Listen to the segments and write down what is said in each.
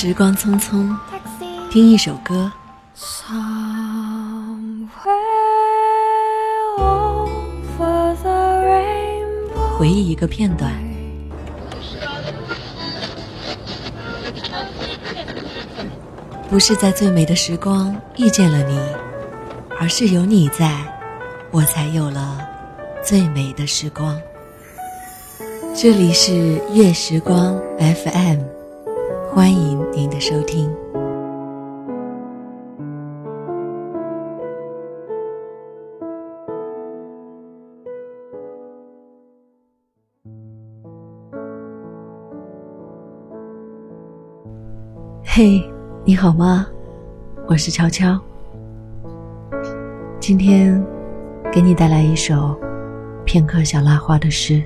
时光匆匆，听一首歌，回忆一个片段。不是在最美的时光遇见了你，而是有你在，我才有了最美的时光。这里是月时光 FM。欢迎您的收听。嘿，你好吗？我是悄悄。今天给你带来一首片刻小拉花的诗。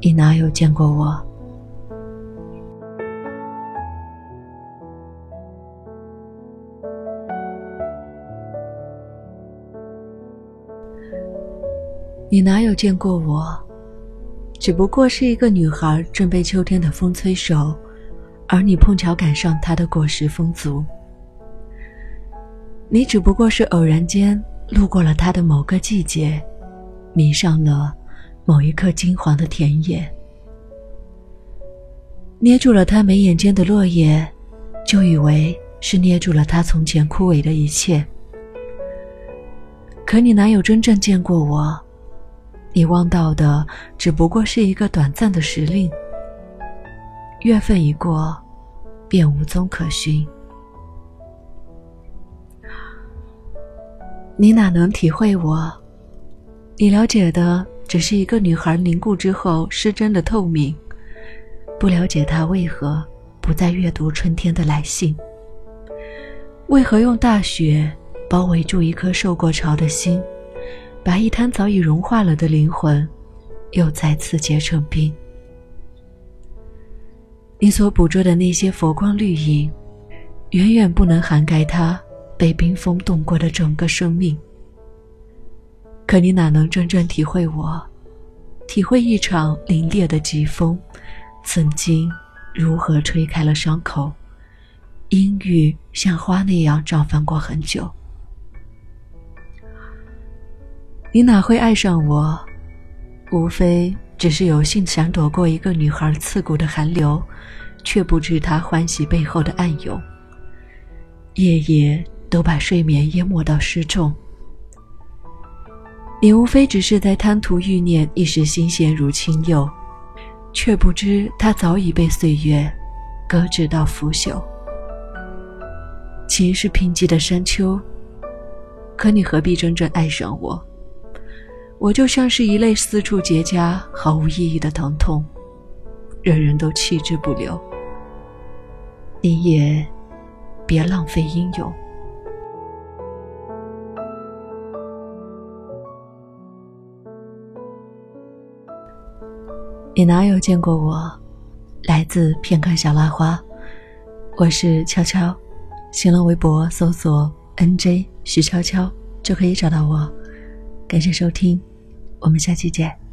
你哪有见过我？你哪有见过我？只不过是一个女孩正被秋天的风吹熟，而你碰巧赶上她的果实丰足。你只不过是偶然间路过了她的某个季节，迷上了某一刻金黄的田野，捏住了她眉眼间的落叶，就以为是捏住了她从前枯萎的一切。可你哪有真正见过我？你望到的只不过是一个短暂的时令，月份一过，便无踪可寻。你哪能体会我？你了解的只是一个女孩凝固之后失真的透明，不了解她为何不再阅读春天的来信，为何用大雪包围住一颗受过潮的心。把一滩早已融化了的灵魂，又再次结成冰。你所捕捉的那些佛光绿影，远远不能涵盖它被冰封冻过的整个生命。可你哪能真正体会我？体会一场凛冽的疾风，曾经如何吹开了伤口，阴郁像花那样绽放过很久。你哪会爱上我？无非只是有幸闪躲过一个女孩刺骨的寒流，却不知她欢喜背后的暗涌。夜夜都把睡眠淹没到失重。你无非只是在贪图欲念一时新鲜如青釉，却不知它早已被岁月搁置到腐朽。情是贫瘠的山丘，可你何必真正爱上我？我就像是一类四处结痂、毫无意义的疼痛，人人都弃之不留。你也别浪费英勇。你哪有见过我？来自片刻小拉花，我是悄悄，新浪微博搜索 “nj 徐悄悄”就可以找到我。感谢收听，我们下期见。